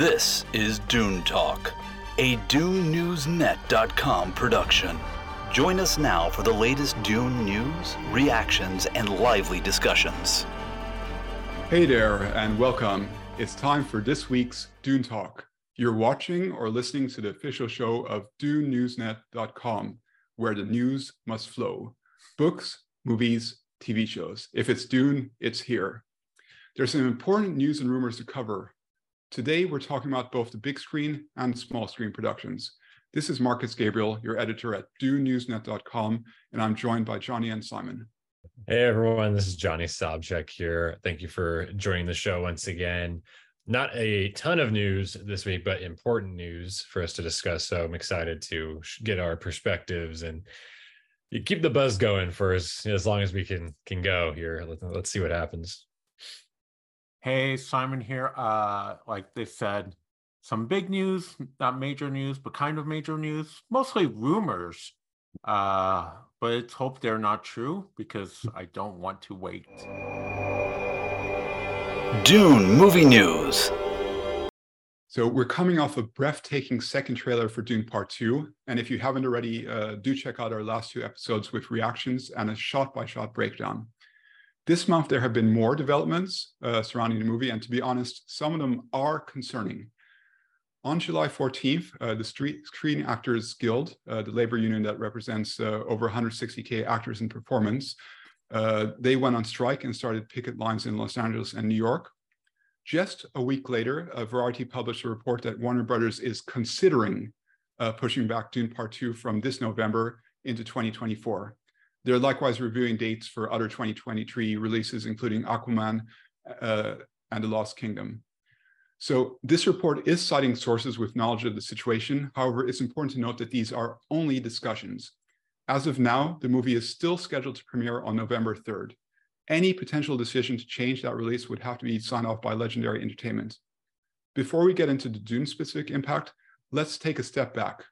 This is Dune Talk, a DuneNewsNet.com production. Join us now for the latest Dune news, reactions, and lively discussions. Hey there, and welcome. It's time for this week's Dune Talk. You're watching or listening to the official show of DuneNewsNet.com, where the news must flow. Books, movies, TV shows. If it's Dune, it's here. There's some important news and rumors to cover. Today, we're talking about both the big screen and small screen productions. This is Marcus Gabriel, your editor at DuneNewsNet.com, and I'm joined by Johnny and Simon. Hey everyone, this is Johnny Sobczak here. Thank you for joining the show once again. Not a ton of news this week, but important news for us to discuss. So I'm excited to get our perspectives and keep the buzz going for as, as long as we can can go here. Let's, let's see what happens. Hey, Simon here. Uh, like they said, some big news, not major news, but kind of major news, mostly rumors. Uh, but it's hope they're not true because I don't want to wait. Dune Movie News. So we're coming off a breathtaking second trailer for Dune Part 2. And if you haven't already, uh, do check out our last two episodes with reactions and a shot-by-shot breakdown. This month, there have been more developments uh, surrounding the movie, and to be honest, some of them are concerning. On July 14th, uh, the Street Screen Actors Guild, uh, the labor union that represents uh, over 160K actors in performance, uh, they went on strike and started picket lines in Los Angeles and New York. Just a week later, Variety published a report that Warner Brothers is considering uh, pushing back Dune Part 2 from this November into 2024. They're likewise reviewing dates for other 2023 releases, including Aquaman uh, and The Lost Kingdom. So this report is citing sources with knowledge of the situation. However, it's important to note that these are only discussions. As of now, the movie is still scheduled to premiere on November 3rd. Any potential decision to change that release would have to be signed off by Legendary Entertainment. Before we get into the Dune specific impact, let's take a step back.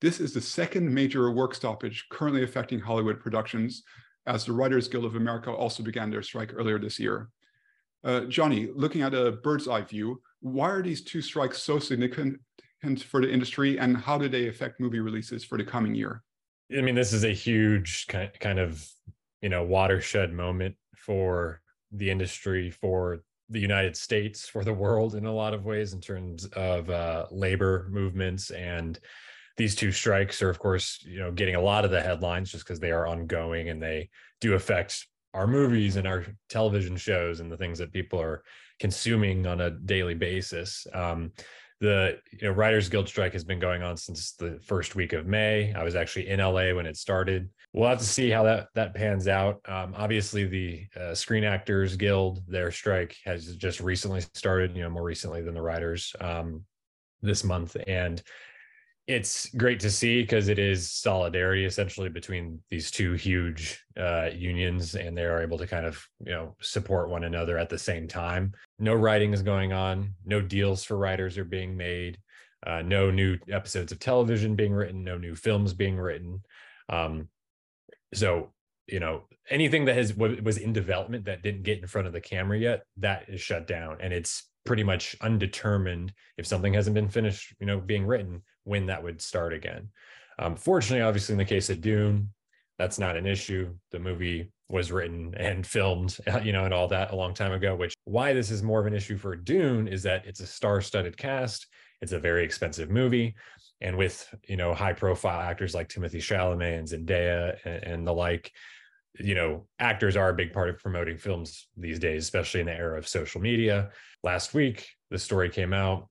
This is the second major work stoppage currently affecting Hollywood productions, as the Writers Guild of America also began their strike earlier this year. Uh, Johnny, looking at a bird's eye view, why are these two strikes so significant for the industry, and how do they affect movie releases for the coming year? I mean, this is a huge kind of you know watershed moment for the industry, for the United States, for the world in a lot of ways in terms of uh, labor movements and these two strikes are of course you know getting a lot of the headlines just because they are ongoing and they do affect our movies and our television shows and the things that people are consuming on a daily basis. Um, the you know writers guild strike has been going on since the first week of may. I was actually in la when it started. We'll have to see how that that pans out. Um, obviously the uh, screen actors guild their strike has just recently started you know more recently than the writers um, this month. And it's great to see because it is solidarity essentially between these two huge uh, unions and they are able to kind of you know support one another at the same time. No writing is going on. No deals for writers are being made. Uh, no new episodes of television being written. No new films being written. Um, so you know anything that has was in development that didn't get in front of the camera yet that is shut down. And it's pretty much undetermined if something hasn't been finished you know being written when that would start again. Um, fortunately, obviously, in the case of Dune, that's not an issue. The movie was written and filmed, you know, and all that a long time ago. Which why this is more of an issue for Dune is that it's a star-studded cast. It's a very expensive movie, and with you know high-profile actors like Timothée Chalamet and Zendaya and, and the like, you know, actors are a big part of promoting films these days, especially in the era of social media. Last week, the story came out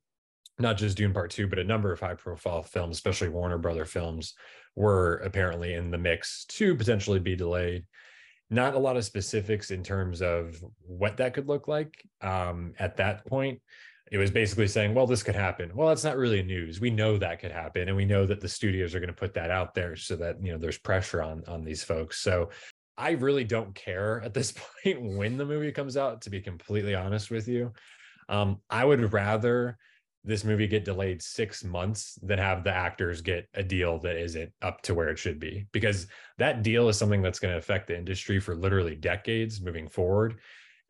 not just Dune Part Two, but a number of high profile films, especially Warner Brother films, were apparently in the mix to potentially be delayed. Not a lot of specifics in terms of what that could look like um, at that point. It was basically saying, well, this could happen. Well, that's not really news. We know that could happen, and we know that the studios are going to put that out there so that you know there's pressure on on these folks. So I really don't care at this point when the movie comes out. To be completely honest with you, um, I would rather this movie get delayed six months than have the actors get a deal that isn't up to where it should be because that deal is something that's going to affect the industry for literally decades moving forward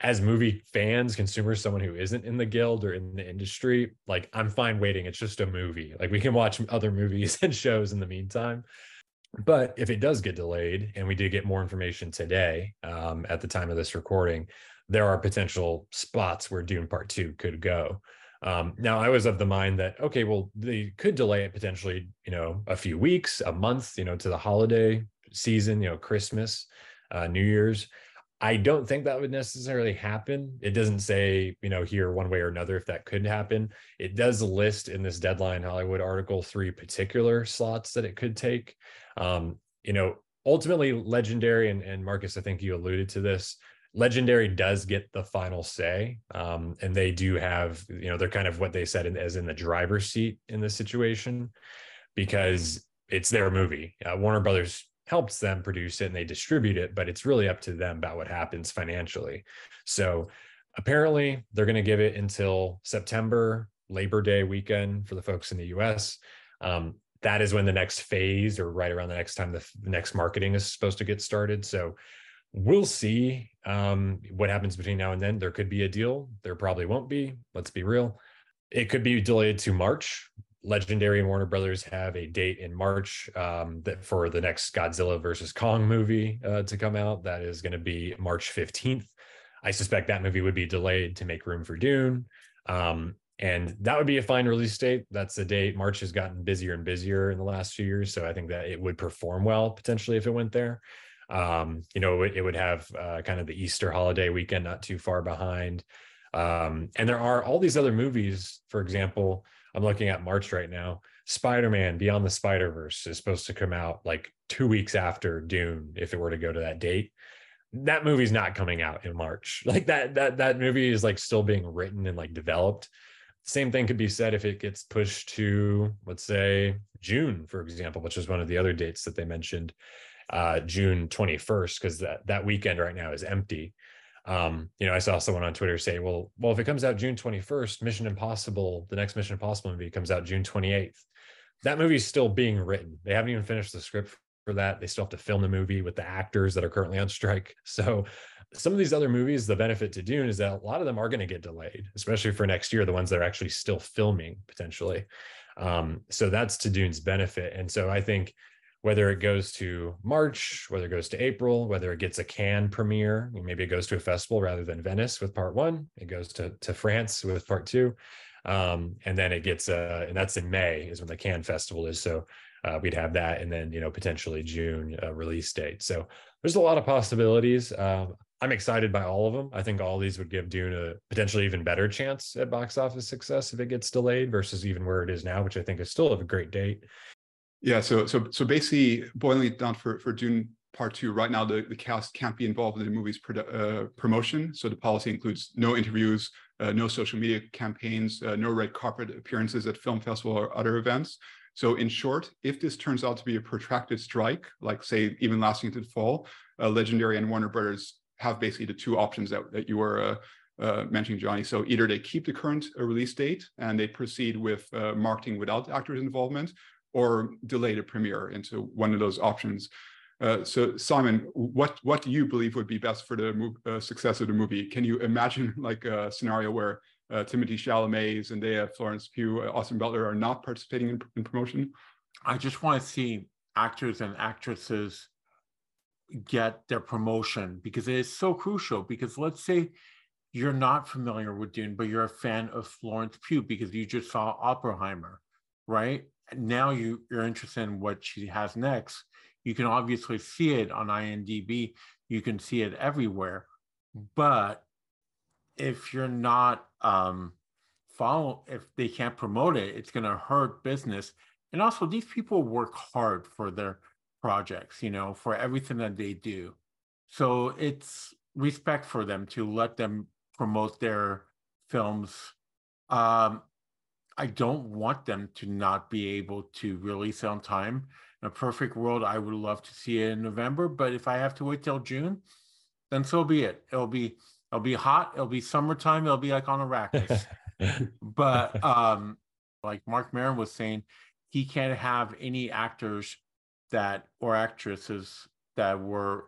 as movie fans, consumers, someone who isn't in the guild or in the industry, like I'm fine waiting. It's just a movie. Like we can watch other movies and shows in the meantime. But if it does get delayed, and we did get more information today um, at the time of this recording, there are potential spots where Dune Part Two could go. Um, now, I was of the mind that okay, well, they could delay it potentially, you know, a few weeks, a month, you know, to the holiday season, you know, Christmas, uh, New Year's. I don't think that would necessarily happen. It doesn't say, you know, here one way or another if that could happen. It does list in this Deadline Hollywood article three particular slots that it could take. Um, you know, ultimately, Legendary and, and Marcus, I think you alluded to this. Legendary does get the final say, um, and they do have, you know, they're kind of what they said in, as in the driver's seat in this situation because it's their movie. Uh, Warner Brothers helps them produce it and they distribute it, but it's really up to them about what happens financially. So apparently they're going to give it until September, Labor Day weekend for the folks in the US. Um, that is when the next phase or right around the next time the, the next marketing is supposed to get started. So we'll see um, what happens between now and then. There could be a deal. There probably won't be. Let's be real. It could be delayed to March, Legendary and Warner Brothers have a date in March um, that for the next Godzilla versus Kong movie uh, to come out. That is going to be March 15th. I suspect that movie would be delayed to make room for Dune. Um, and that would be a fine release date. That's the date. March has gotten busier and busier in the last few years. So I think that it would perform well potentially if it went there. Um, you know, it, it would have uh, kind of the Easter holiday weekend not too far behind. Um, and there are all these other movies, for example, I'm looking at March right now. Spider-Man Beyond the Spider-Verse is supposed to come out like 2 weeks after Dune if it were to go to that date. That movie's not coming out in March. Like that that that movie is like still being written and like developed. Same thing could be said if it gets pushed to let's say June for example, which is one of the other dates that they mentioned. Uh, June 21st because that that weekend right now is empty um, you know, I saw someone on Twitter say, well, well, if it comes out June 21st, Mission Impossible, the next Mission Impossible movie comes out June 28th. That movie is still being written. They haven't even finished the script for that. They still have to film the movie with the actors that are currently on strike. So some of these other movies, the benefit to Dune is that a lot of them are going to get delayed, especially for next year, the ones that are actually still filming potentially. Um, so that's to Dune's benefit. And so I think whether it goes to March, whether it goes to April, whether it gets a Cannes premiere, maybe it goes to a festival rather than Venice with part one, it goes to, to France with part two. Um, and then it gets, uh, and that's in May is when the Cannes festival is. So uh, we'd have that and then, you know, potentially June uh, release date. So there's a lot of possibilities. Um, I'm excited by all of them. I think all these would give Dune a potentially even better chance at box office success if it gets delayed versus even where it is now, which I think is still a great date. Yeah, so so so basically boiling it down for for Dune Part Two, right now the, the cast can't be involved in the movie's uh, promotion. So the policy includes no interviews, uh, no social media campaigns, uh, no red carpet appearances at film festival or other events. So in short, if this turns out to be a protracted strike, like say even lasting to the fall, uh, Legendary and Warner Brothers have basically the two options that, that you were uh, uh, mentioning, Johnny. So either they keep the current uh, release date and they proceed with uh, marketing without actors' involvement, or delay the premiere into one of those options. Uh, so Simon, what what do you believe would be best for the uh, success of the movie? Can you imagine like a scenario where uh, Timothée Chalamet, Zendaya, Florence Pugh, uh, Austin Butler are not participating in, in promotion? I just want to see actors and actresses get their promotion because it is so crucial. Because let's say you're not familiar with Dune, but you're a fan of Florence Pugh because you just saw Oppenheimer, right? Now you you're interested in what she has next you can obviously see it on imdb you can see it everywhere. But if you're not um follow if they can't promote it it's going to hurt business. And also these people work hard for their projects you know for everything that they do. So it's respect for them to let them promote their films. Um I don't want them to not be able to release on time. In a perfect world, I would love to see it in November, but if I have to wait till June, then so be it. It'll be it'll be hot, it'll be summertime, it'll be like on Arrakis. but um like Marc Maron was saying, he can't have any actors that or actresses that were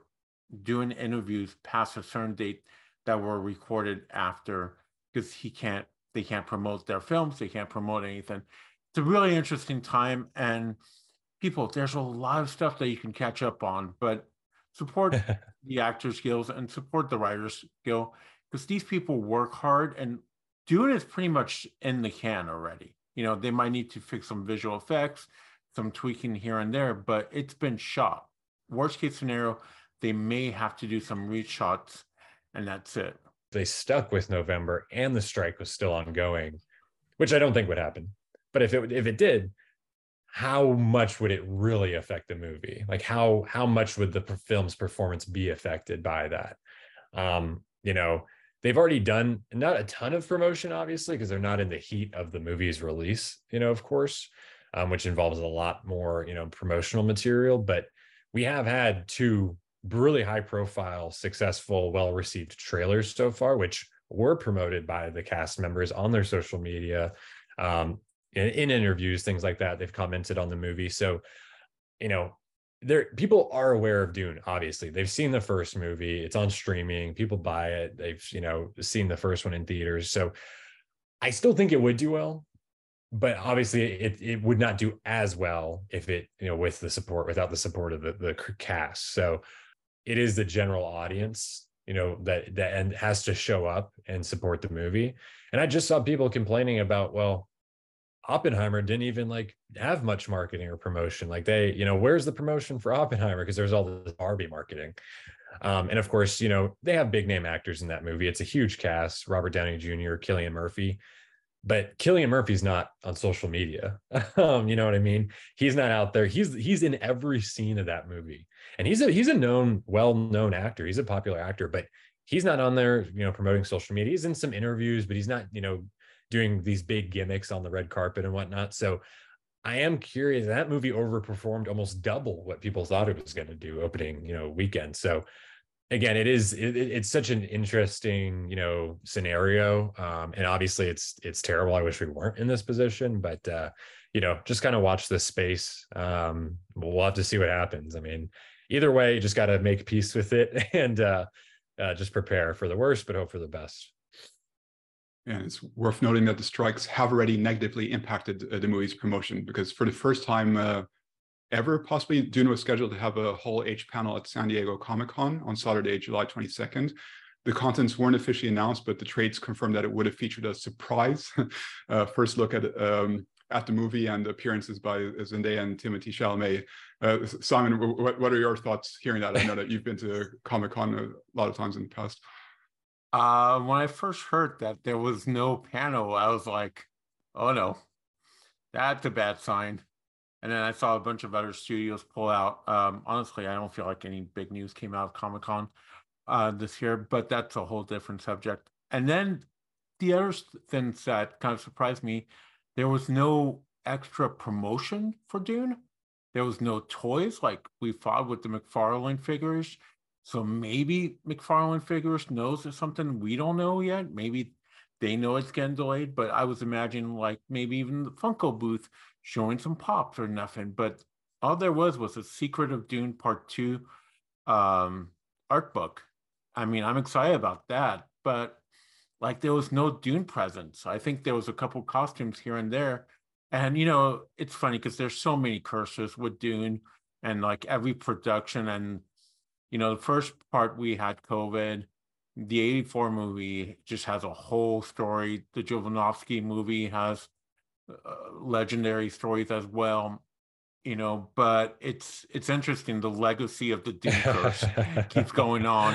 doing interviews past a certain date that were recorded after because he can't they can't promote their films they can't promote anything it's a really interesting time and people there's a lot of stuff that you can catch up on but support the actors guilds and support the writers guild because these people work hard and Dune is pretty much in the can already. You know, they might need to fix some visual effects, some tweaking here and there, but it's been shot. Worst case scenario, they may have to do some reshots, and that's it. They stuck with November, and the strike was still ongoing, which I don't think would happen. But if it if it did, how much would it really affect the movie? Like how how much would the film's performance be affected by that? Um, you know, they've already done not a ton of promotion, obviously, because they're not in the heat of the movie's release, you know, of course, um, which involves a lot more, you know, promotional material. But we have had two really high profile, successful, well received trailers so far, which were promoted by the cast members on their social media, um, in, in interviews, things like that. They've commented on the movie. So, you know, there people are aware of Dune. Obviously, they've seen the first movie. It's on streaming. People buy it. They've you know seen the first one in theaters. So I still think it would do well, but obviously it it would not do as well if it you know with the support without the support of the the cast. So it is the general audience you know that that and has to show up and support the movie. And I just saw people complaining about well Oppenheimer didn't even like have much marketing or promotion. Like they, you know, where's the promotion for Oppenheimer? Because there's all this Barbie marketing. Um, and of course, you know, they have big name actors in that movie. It's a huge cast, Robert Downey Jr., Cillian Murphy. But Cillian Murphy's not on social media. um, you know what I mean? He's not out there. He's he's in every scene of that movie. And he's a he's a known, well-known actor. He's a popular actor, but he's not on there, you know, promoting social media. He's in some interviews, but he's not, you know, doing these big gimmicks on the red carpet and whatnot. So I am curious. That movie overperformed almost double what people thought it was going to do opening, you know, weekend. So again, it is it, it's such an interesting, you know, scenario. Um, and obviously, it's it's terrible. I wish we weren't in this position, but uh, you know, just kind of watch this space. Um, we'll have to see what happens. I mean, either way, you just got to make peace with it and uh, uh, just prepare for the worst, but hope for the best. And it's worth noting that the strikes have already negatively impacted uh, the movie's promotion because for the first time uh, ever, possibly Dune was scheduled to have a Hall H panel at San Diego Comic Con on Saturday, July 22nd. The contents weren't officially announced, but the trades confirmed that it would have featured a surprise uh, first look at um, at the movie and appearances by Zendaya and Timothée Chalamet. Uh, Simon, what, what are your thoughts hearing that? I know that you've been to Comic Con a lot of times in the past. Uh, when I first heard that there was no panel, I was like, oh no, that's a bad sign. And then I saw a bunch of other studios pull out. Um, honestly, I don't feel like any big news came out of Comic Con uh, this year, but that's a whole different subject. And then the other things that kind of surprised me there was no extra promotion for Dune. There was no toys like we thought with the McFarlane figures. So maybe McFarlane Figures knows something we don't know yet. Maybe they know it's getting delayed, but I was imagining like maybe even the Funko booth showing some pops or nothing. But all there was was a Secret of Dune Part Two um, art book. I mean, I'm excited about that, but like there was no Dune presence. I think there was a couple costumes here and there. And you know, it's funny because there's so many curses with Dune and like every production and you know, the first part we had COVID. The 84 movie just has a whole story. The Jodorowsky movie has legendary stories as well you know but it's it's interesting the legacy of the Dune curse keeps going on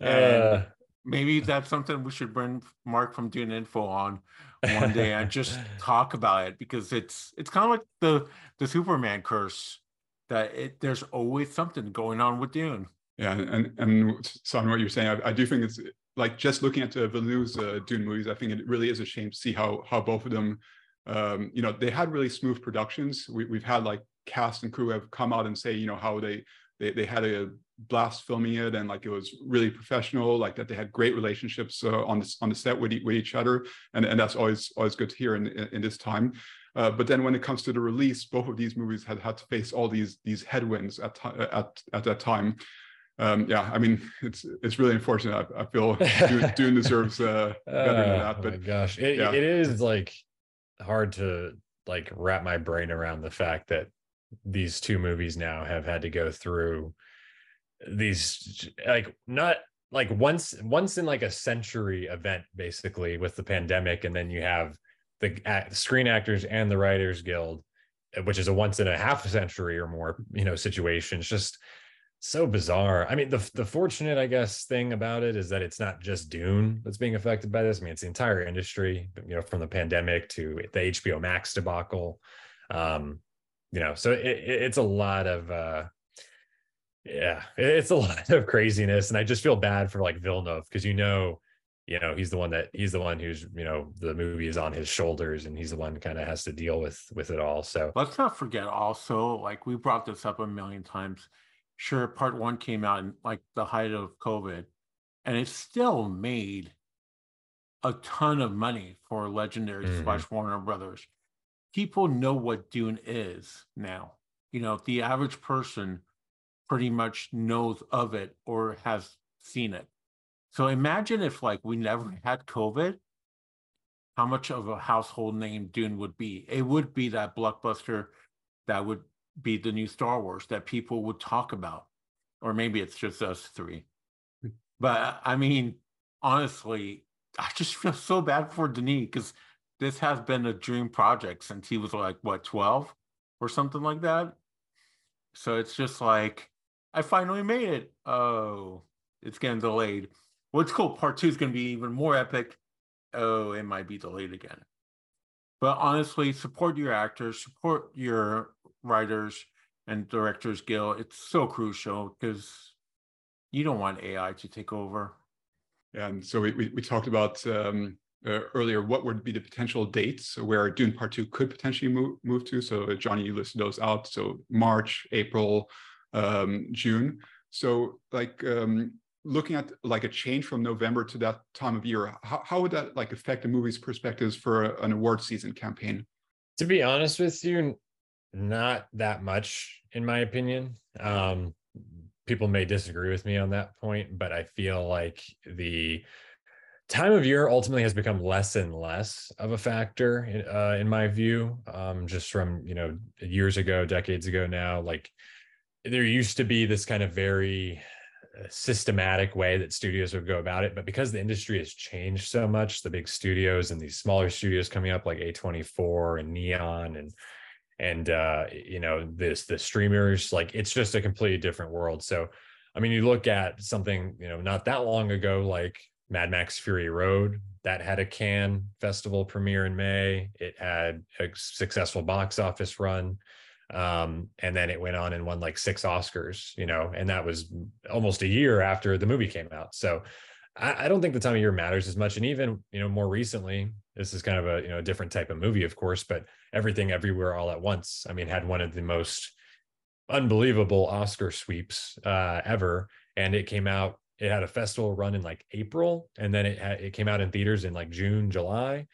and uh, maybe that's something we should bring mark from dune info on one day and just talk about it because it's it's kind of like the the superman curse that it, there's always something going on with dune yeah, and and so on what you're saying, I, I, do think it's like just looking at the Villeneuve's uh, Dune movies. I think it really is a shame to see how how both of them, um, you know, they had really smooth productions. We, we've had like cast and crew have come out and say, you know, how they they they had a blast filming it and like it was really professional, like that they had great relationships uh, on this on the set with with each other, and and that's always always good to hear in in, in this time. Uh, but then when it comes to the release, both of these movies had had to face all these these headwinds at at at that time. um, yeah, I mean, it's it's really unfortunate. I, I feel Dune, Dune deserves uh, better than that. But oh my gosh, it, yeah. it is like hard to like wrap my brain around the fact that these two movies now have had to go through these like not like once once in like a century event basically with the pandemic and then you have the screen actors and the writers guild which is a once in a half century or more you know situation. It's just so bizarre. I mean the the fortunate i guess thing about it is that it's not just dune that's being affected by this. I mean it's the entire industry you know from the pandemic to the hbo max debacle. Um you know so it, it's a lot of uh yeah it's a lot of craziness and i just feel bad for like villeneuve because you know you know he's the one that he's the one who's you know the movie is on his shoulders and he's the one kind of has to deal with with it all. So let's not forget also like we brought this up a million times sure part one came out in like the height of covid and it still made a ton of money for legendary mm-hmm. slash warner brothers people know what dune is now you know the average person pretty much knows of it or has seen it so imagine if like we never had COVID, how much of a household name Dune would be. It would be that blockbuster that would be the new Star Wars that people would talk about. Or maybe it's just us three. But I mean, honestly, I just feel so bad for Denis because this has been a dream project since he was like what 12 or something like that. So it's just like I finally made it. Oh, it's getting delayed. What's cool, part two is going to be even more epic. Oh, it might be delayed again. But honestly, support your actors, support your writers and directors guild. It's so crucial because you don't want AI to take over. And so we, we, we talked about um, uh, earlier what would be the potential dates where Dune Part 2 could potentially move, move to. So Johnny, you listed those out. So March, April, um, June. So like um, looking at like a change from November to that time of year, how, how would that like affect the movie's perspectives for a, an award season campaign? To be honest with you, not that much, in my opinion. Um, people may disagree with me on that point, but I feel like the time of year ultimately has become less and less of a factor uh, in my view um, just from you know years ago decades ago now like there used to be this kind of very systematic way that studios would go about it. But because the industry has changed so much, the big studios and these smaller studios coming up like A24 and Neon and and uh, you know this the streamers, like it's just a completely different world. So I mean, you look at something you know not that long ago, like Mad Max Fury Road, that had a Cannes festival premiere in May. It had a successful box office run um, and then it went on and won like six oscars you know and that was almost a year after the movie came out so I, I, don't think the time of year matters as much and even you know more recently this is kind of a you know a different type of movie of course but everything everywhere all at once i mean had one of the most unbelievable oscar sweeps uh, ever and it came out it had a festival run in like april and then it had, it came out in theaters in like june july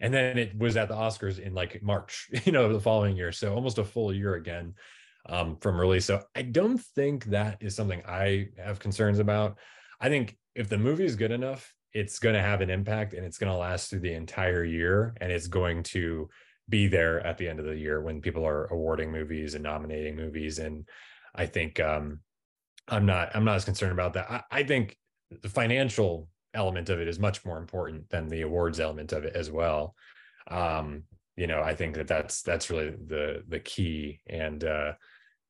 and then it was at the Oscars in like March, you know, the following year. So almost a full year again um, from release. So I don't think that is something I have concerns about. I think if the movie is good enough, it's going to have an impact and it's going to last through the entire year, and it's going to be there at the end of the year when people are awarding movies and nominating movies. And I think um, I'm not I'm not as concerned about that. I, I think the financial element of it is much more important than the awards element of it as well. Um, you know, I think that that's that's really the the key. And uh,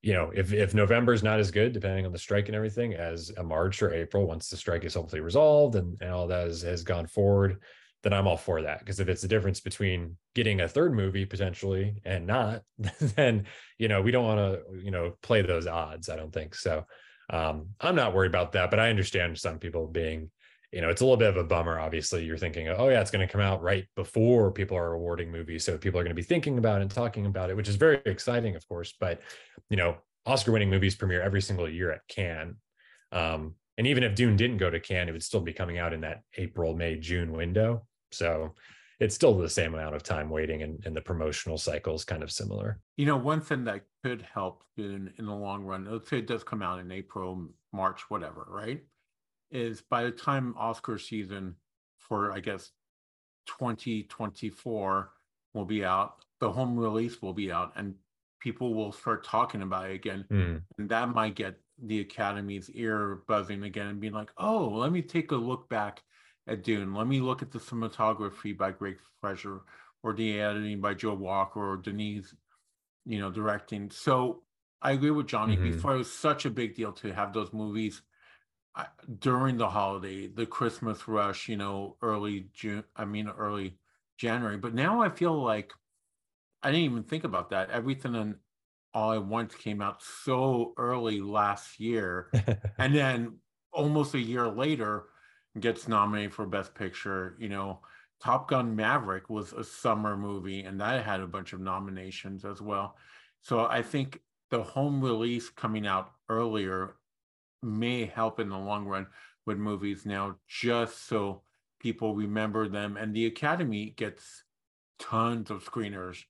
you know, if if November is not as good, depending on the strike and everything, as a March or April, once the strike is hopefully resolved and, and all that has, has gone forward, then I'm all for that. Because if it's the difference between getting a third movie potentially and not, then you know we don't want to you know play those odds. I don't think so. Um, I'm not worried about that, but I understand some people being you know, it's a little bit of a bummer. Obviously, you're thinking, oh yeah, it's going to come out right before people are awarding movies, so people are going to be thinking about and talking about it, which is very exciting, of course. But you know, Oscar-winning movies premiere every single year at Cannes, um, and even if Dune didn't go to Cannes, it would still be coming out in that April, May, June window. So it's still the same amount of time waiting, and, and the promotional cycle is kind of similar. You know, one thing that could help Dune in the long run, let's say it does come out in April, March, whatever, right? Is by the time Oscar season for I guess 2024 will be out, the home release will be out, and people will start talking about it again. Mm. And that might get the Academy's ear buzzing again and being like, oh, let me take a look back at Dune. Let me look at the cinematography by Greig Fraser or the editing by Joe Walker or Denis, you know, directing. So I agree with Johnny. Mhm. Before it was such a big deal to have those movies during the holiday, the Christmas rush, you know, early June, I mean, early January. But now I feel like I didn't even think about that. Everything and all I once came out so early last year. and then almost a year later gets nominated for Best Picture. You know, Top Gun Maverick was a summer movie and that had a bunch of nominations as well. So I think the home release coming out earlier may help in the long run with movies now, just so people remember them. And the Academy gets tons of screeners.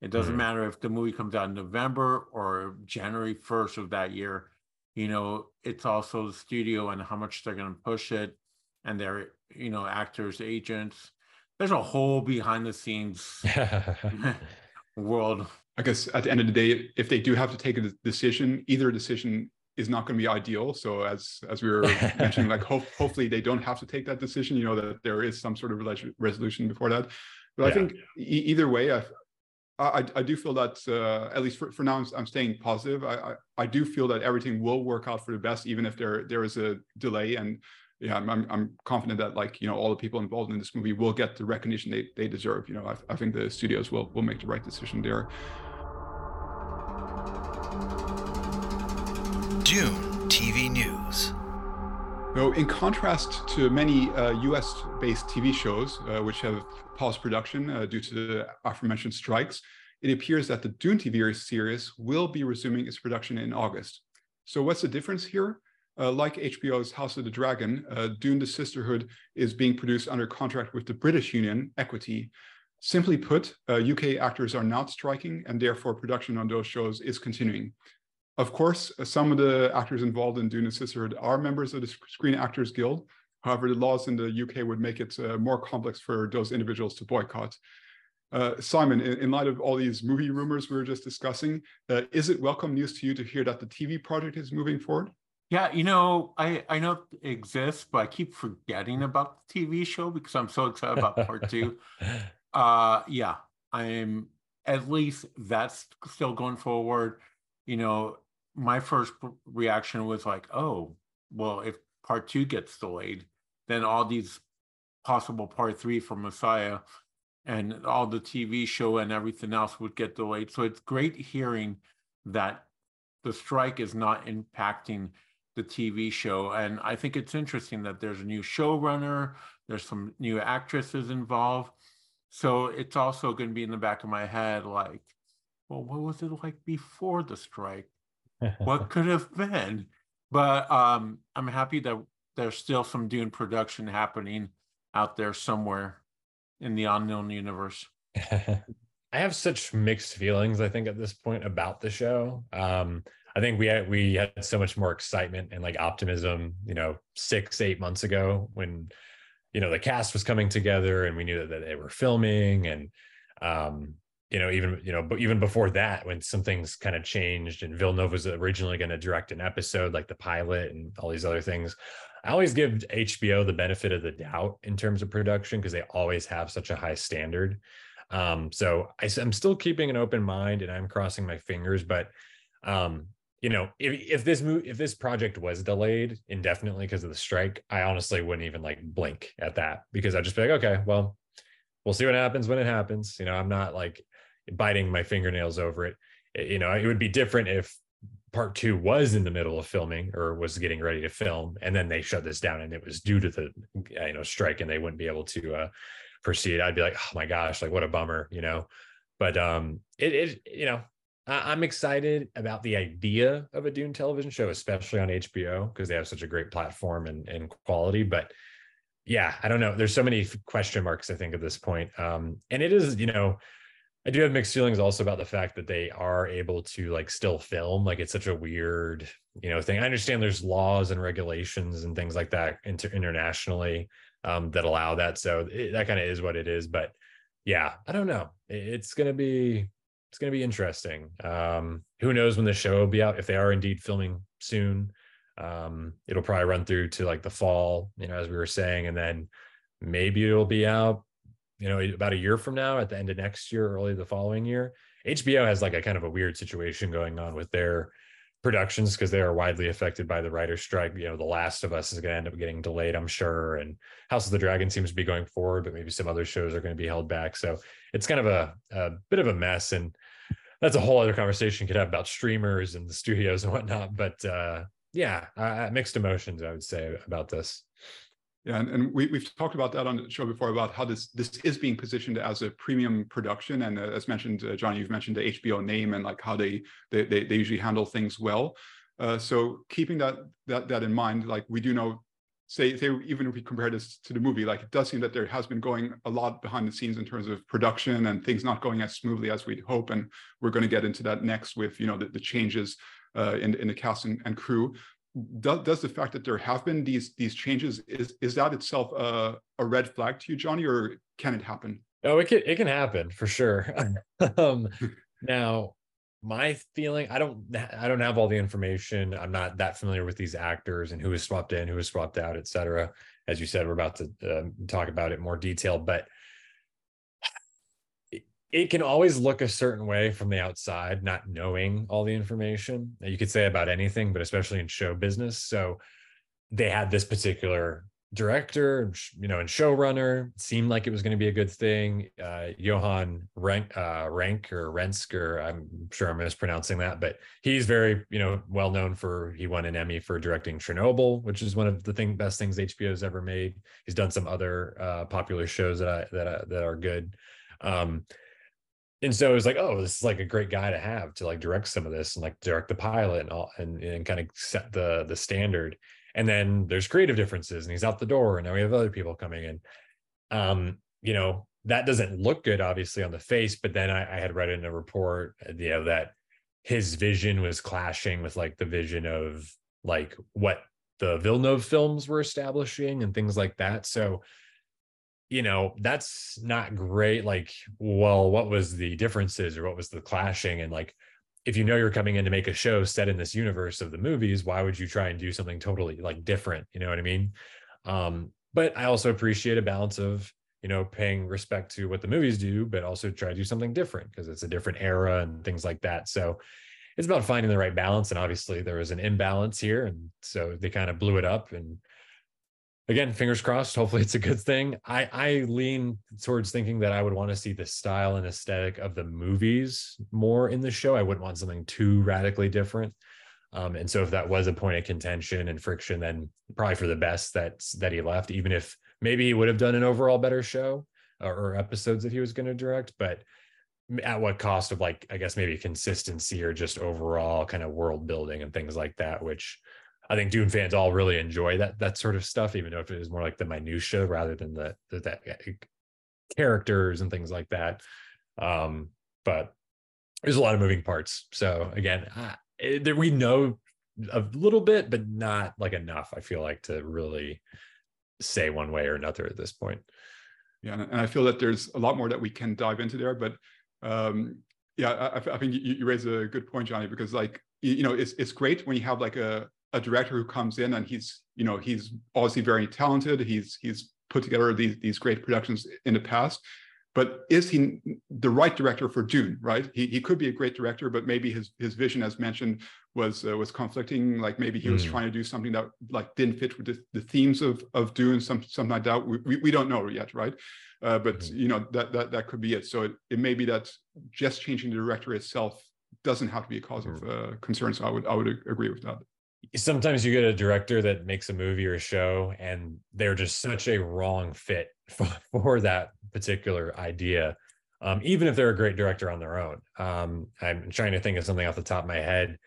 It doesn't Mhm. matter if the movie comes out in November or January 1st of that year. You know, it's also the studio and how much they're going to push it and their, you know, actors, agents. There's a whole behind the scenes world. I guess at the end of the day, if they do have to take a decision, either decision is not going to be ideal. So as as we were mentioning, like hope, hopefully they don't have to take that decision. You know that there is some sort of relation, resolution before that. But I think e- either way, I, I I do feel that uh, at least for, for now I'm, I'm staying positive. I, I I do feel that everything will work out for the best, even if there there is a delay. And yeah, I'm I'm, I'm confident that like you know all the people involved in this movie will get the recognition they they deserve. You know, I, I think the studios will will make the right decision there. Dune TV News. So, in contrast to many uh, US based TV shows, uh, which have paused production uh, due to the aforementioned strikes, it appears that the Dune TV series will be resuming its production in August. So, what's the difference here? Uh, like HBO's House of the Dragon, uh, Dune the Sisterhood is being produced under contract with the British union, Equity. Simply put, uh, UK actors are not striking, and therefore production on those shows is continuing. Of course, uh, some of the actors involved in Dune and Sisterhood are members of the Screen Actors Guild. However, the laws in the UK would make it uh, more complex for those individuals to boycott. Uh, Simon, in, in light of all these movie rumors we were just discussing, uh, is it welcome news to you to hear that the TV project is moving forward? Yeah, you know, I I know it exists, but I keep forgetting about the TV show because I'm so excited about part two. Uh yeah, I'm at least that's still going forward. You know, my first reaction was like, oh, well, if part two gets delayed, then all these possible part three for Messiah and all the TV show and everything else would get delayed. So it's great hearing that the strike is not impacting the TV show. And I think it's interesting that there's a new showrunner, there's some new actresses involved. So it's also going to be in the back of my head like, well, what was it like before the strike? What could have been? But um, I'm happy that there's still some Dune production happening out there somewhere in the unknown universe. I have such mixed feelings. I think at this point about the show. Um, I think we had we had so much more excitement and like optimism, you know, six eight months ago when you know the cast was coming together and we knew that, that they were filming and um, you know even you know but even before that when some things kind of changed and Villeneuve was originally going to direct an episode like the pilot and all these other things. I always give HBO the benefit of the doubt in terms of production because they always have such a high standard. Um, so I, am still keeping an open mind and I'm crossing my fingers, but um, you know, if, if this move, if this project was delayed indefinitely because of the strike, I honestly wouldn't even like blink at that because I'd just be like, okay, well, we'll see what happens when it happens. You know, I'm not like biting my fingernails over it. you know, it would be different if part two was in the middle of filming or was getting ready to film and then they shut this down and it was due to the you know strike and they wouldn't be able to uh proceed. I'd be like oh my gosh like what a bummer you know? But um it, it you know i'm excited about the idea of a dune television show especially on hbo because they have such a great platform and, and quality. But yeah i don't know. There's so many question marks i think at this point. Um and it is you know I do have mixed feelings also about the fact that they are able to like still film. Like it's such a weird you know thing. I understand there's laws and regulations and things like that inter- internationally um, that allow that. So it, that kind of is what it is. But yeah, I don't know. It, it's gonna be it's gonna be interesting. Um, who knows when the show will be out? If they are indeed filming soon, um, it'll probably run through to like the fall. You know, as we were saying, and then maybe it'll be out. You know, about a year from now, at the end of next year, early the following year. HBO has like a kind of a weird situation going on with their productions because they are widely affected by the writer's strike. You know, The Last of Us is going to end up getting delayed, I'm sure, and House of the Dragon seems to be going forward, but maybe some other shows are going to be held back. So it's kind of a, a bit of a mess, and that's a whole other conversation could have about streamers and the studios and whatnot. But uh, yeah, mixed emotions, I would say, about this. Yeah, and, and we, we've talked about that on the show before about how this this is being positioned as a premium production, and uh, as mentioned, uh, Johnny, you've mentioned the HBO name and like how they they they, they usually handle things well. Uh, so keeping that that that in mind, like we do know, say say even if we compare this to the movie, like it does seem that there has been going a lot behind the scenes in terms of production and things not going as smoothly as we'd hope, and we're going to get into that next with you know the, the changes uh, in in the cast and, and crew does, does the fact that there have been these these changes is is that itself a, a red flag to you johnny or can it happen? Oh it can it can happen for sure. Um now my feeling i don't i don't have all the information. I'm not that familiar with these actors and who was swapped in who was swapped out etc as you said we're about to uh, talk about it more detail but it can always look a certain way from the outside, not knowing all the information that you could say about anything, but especially in show business. So they had this particular director, you know, and showrunner seemed like it was going to be a good thing. Uh, Johan Renck, uh, Rank or Rensk, or I'm sure I'm mispronouncing that, but he's very, you know, well known for he won an Emmy for directing Chernobyl, which is one of the thing best things HBO's ever made. He's done some other uh, popular shows that I, that I, that are good. Um, and so it was like, oh, this is like a great guy to have to like direct some of this and like direct the pilot and all and, and kind of set the the standard. And then there's creative differences and he's out the door and now we have other people coming in. Um, you know, that doesn't look good obviously on the face, but then I, I had read in a report, uh, you know, that his vision was clashing with like the vision of like what the Villeneuve films were establishing and things like that. So you know that's not great like well what was the differences or what was the clashing? And like if you know you're coming in to make a show set in this universe of the movies why would you try and do something totally like different? You know what i mean? Um but i also appreciate a balance of you know paying respect to what the movies do but also try to do something different because it's a different era and things like that. So it's about finding the right balance and obviously there was an imbalance here and so they kind of blew it up and again, fingers crossed. Hopefully, it's a good thing. I I lean towards thinking that I would want to see the style and aesthetic of the movies more in the show. I wouldn't want something too radically different. Um, and so, if that was a point of contention and friction, then probably for the best that that he left. Even if maybe he would have done an overall better show or, or episodes that he was going to direct, but at what cost of like I guess maybe consistency or just overall kind of world building and things like that, which I think Dune fans all really enjoy that that sort of stuff, even though if it is more like the minutia rather than the, the that characters and things like that. Um, but there's a lot of moving parts. So again, uh, it, we know a little bit, but not like enough. I feel like to really say one way or another at this point. Yeah, and I feel that there's a lot more that we can dive into there, but um, yeah, I, I think you, you raise a good point, Johnny, because like you know, it's it's great when you have like a a director who comes in and he's you know he's obviously very talented. He's he's put together these these great productions in the past. But is he the right director for dune right? He, he could be a great director but maybe his his vision as mentioned was uh, was conflicting. Like maybe he mm. was trying to do something that like didn't fit with the, the themes of of dune some something like that. We, we, we don't know yet right? Uh, but mm. you know that that that could be it. So it, it may be that just changing the director itself doesn't have to be a cause mm. of uh, concern. So i would i would agree with that sometimes you get a director that makes a movie or a show and they're just such a wrong fit for, for that particular idea um, even if they're a great director on their own. Um, i'm trying to think of something off the top of my head.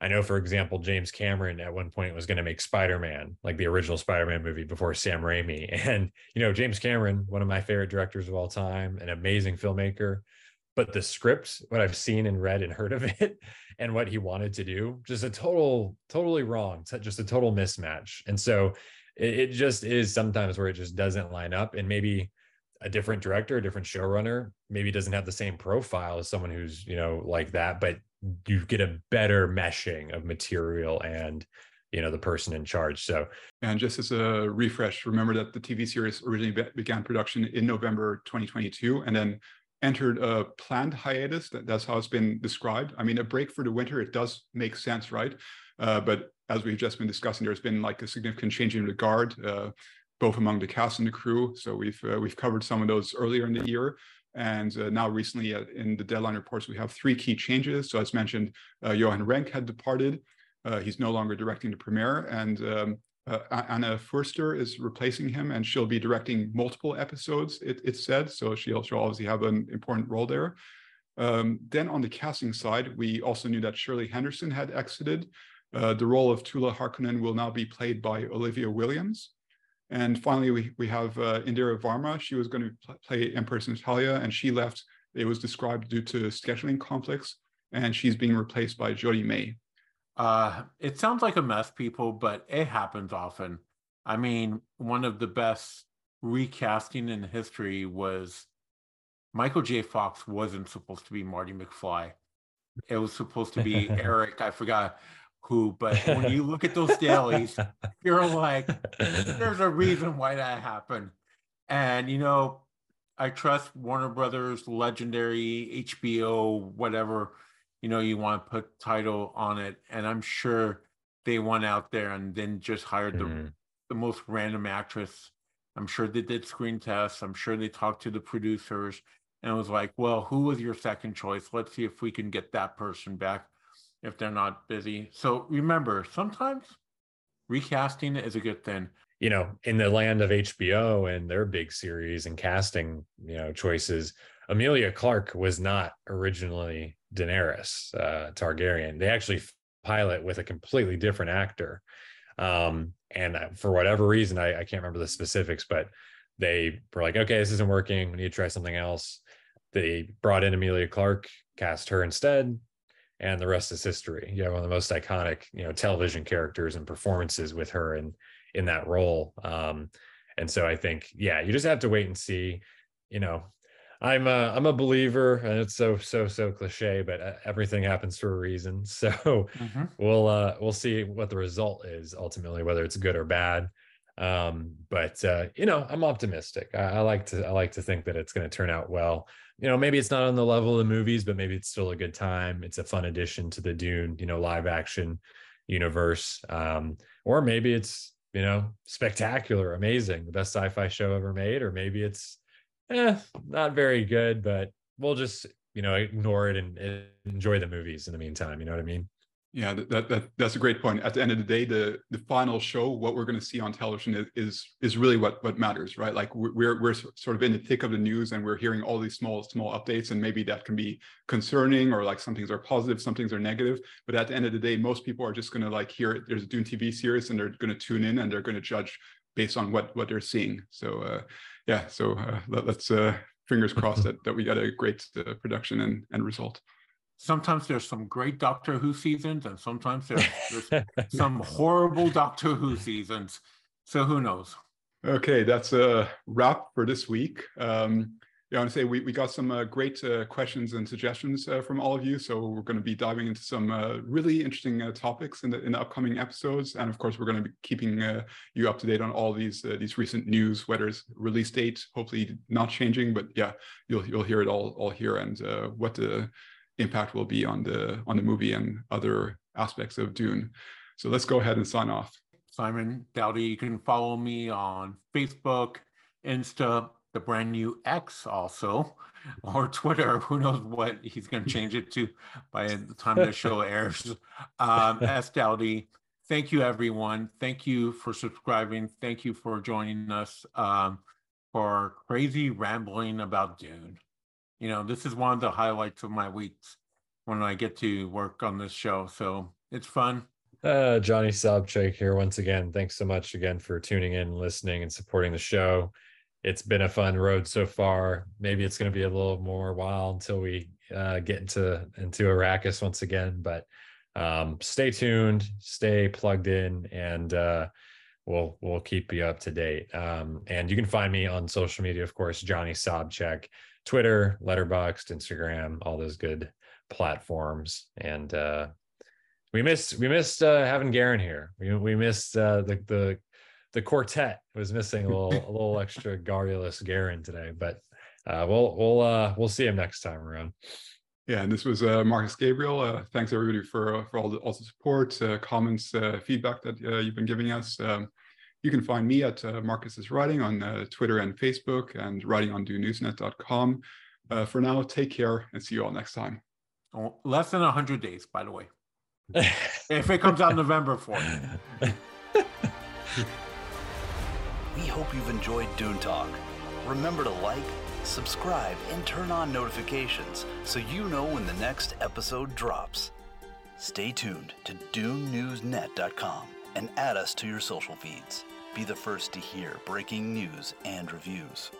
I know for example james cameron at one point was going to make spider-man like the original spider-man movie before sam raimi. And you know james cameron one of my favorite directors of all time an amazing filmmaker but the script, what I've seen and read and heard of it, and what he wanted to do, just a total, totally wrong, just a total mismatch. And so it, it just is sometimes where it just doesn't line up, and maybe a different director, a different showrunner, maybe doesn't have the same profile as someone who's you know like that, but you get a better meshing of material and you know the person in charge so and just as a refresh remember that the tv series originally be- began production in november 2022 and then entered a planned hiatus that, that's how it's been described. I mean a break for the winter it does make sense right? Uh, but as we've just been discussing there's been like a significant change in regard uh, both among the cast and the crew. So we've uh, we've covered some of those earlier in the year. And uh, now recently uh, in the deadline reports, we have three key changes. So as mentioned, uh, Johan Renck had departed. Uh, he's no longer directing the premiere. And um, uh, Anna Foerster is replacing him and she'll be directing multiple episodes, it, it's said. So she'll, she'll obviously have an important role there. Um, then on the casting side, we also knew that Shirley Henderson had exited. Uh, the role of Tula Harkonnen will now be played by Olivia Williams. And finally, we, we have uh, Indira Varma. She was going to pl- play Empress Natalia, and she left. It was described due to scheduling conflicts, and she's being replaced by Jodhi May. Uh, it sounds like a mess, people, but it happens often. I mean, one of the best recasting in history was Michael J. Fox wasn't supposed to be Marty McFly. It was supposed to be Eric. I forgot who, but when you look at those dailies, you're like, there's a reason why that happened. And, you know, I trust Warner Brothers, legendary HBO, whatever, you know, you want to put title on it. And I'm sure they went out there and then just hired mm-hmm. the, the most random actress. I'm sure they did screen tests. I'm sure they talked to the producers and it was like, well, who was your second choice? Let's see if we can get that person back if they're not busy. So remember, sometimes recasting is a good thing. You know, in the land of HBO and their big series and casting, you know, choices, Emilia Clarke was not originally Daenerys uh, Targaryen. They actually pilot with a completely different actor. Um, and for whatever reason, I, I can't remember the specifics, but they were like, okay, this isn't working. We need to try something else. They brought in Emilia Clarke, cast her instead and the rest is history. You know, one of the most iconic, you know, television characters and performances with her in in that role. Um, and so I think, yeah, you just have to wait and see. You know, I'm a I'm a believer, and it's so so so cliche, but uh, everything happens for a reason. So mm-hmm. we'll uh, we'll see what the result is ultimately, whether it's good or bad. Um, but uh, you know, I'm optimistic. I, I like to I like to think that it's going to turn out well you know, maybe it's not on the level of the movies, but maybe it's still a good time. It's a fun addition to the Dune, you know, live action universe. Um, or maybe it's, you know, spectacular, amazing, the best sci-fi show ever made, or maybe it's eh, not very good, but we'll just, you know, ignore it and, and enjoy the movies in the meantime. You know what I mean? Yeah, that, that that's a great point. At the end of the day, the the final show, what we're going to see on television is, is really what what matters, right? Like we're we're sort of in the thick of the news, and we're hearing all these small small updates, and maybe that can be concerning, or like some things are positive, some things are negative. But at the end of the day, most people are just going to like hear it. there's a Dune TV series, and they're going to tune in, and they're going to judge based on what what they're seeing. So uh, yeah, so uh, let, us uh, fingers crossed that that we got a great uh, production and and result sometimes there's some great Doctor Who seasons, and sometimes there's, there's some horrible Doctor Who seasons. So who knows? Okay, that's a wrap for this week. Um, yeah, I want to say we, we got some uh, great uh, questions and suggestions uh, from all of you. So we're going to be diving into some uh, really interesting uh, topics in the in the upcoming episodes, and of course we're going to be keeping uh, you up to date on all these these recent news, whether it's release date, hopefully not changing, but yeah, you'll you'll hear it all all here and what the impact will be on the on the movie and other aspects of Dune. So let's go ahead and sign off. Simon Daoudi, you can follow me on Facebook, Insta, the brand new X also, or Twitter. Who knows what he's going to change it to by the time the show airs. Um, S Daoudi. Thank you, everyone. Thank you for subscribing. Thank you for joining us um, for crazy rambling about Dune you know, this is one of the highlights of my weeks when I get to work on this show. So it's fun. Uh, Johnny Sobczak here once again. Thanks so much again for tuning in, listening, and supporting the show. It's been a fun road so far. Maybe it's going to be a little more while until we uh, get into into Arrakis once again. But um, stay tuned, stay plugged in, and uh, we'll we'll keep you up to date. Um, and you can find me on social media, of course, Johnny Sobczak, Twitter, Letterboxd, Instagram, all those good platforms. And uh, we missed we missed uh, having Garen here. We we missed uh, the the the quartet was missing a little a little extra garrulous Garen today, but uh, we'll we'll uh, we'll see him next time around. Yeah, and this was uh, Marcus Gabriel. Uh, thanks everybody for uh, for all the, all the support, uh, comments, uh, feedback that uh, you've been giving us. Um, you can find me at uh, MarcusIsWriting on uh, Twitter and Facebook, and writing on DuneNewsNet.com. Uh, for now, take care and see you all next time. Oh, Less than 100 days, by the way. If it comes out November 4th. We hope you've enjoyed Dune Talk. Remember to like, subscribe, and turn on notifications so you know when the next episode drops. Stay tuned to DuneNewsNet.com and add us to your social feeds. Be the first to hear breaking news and reviews.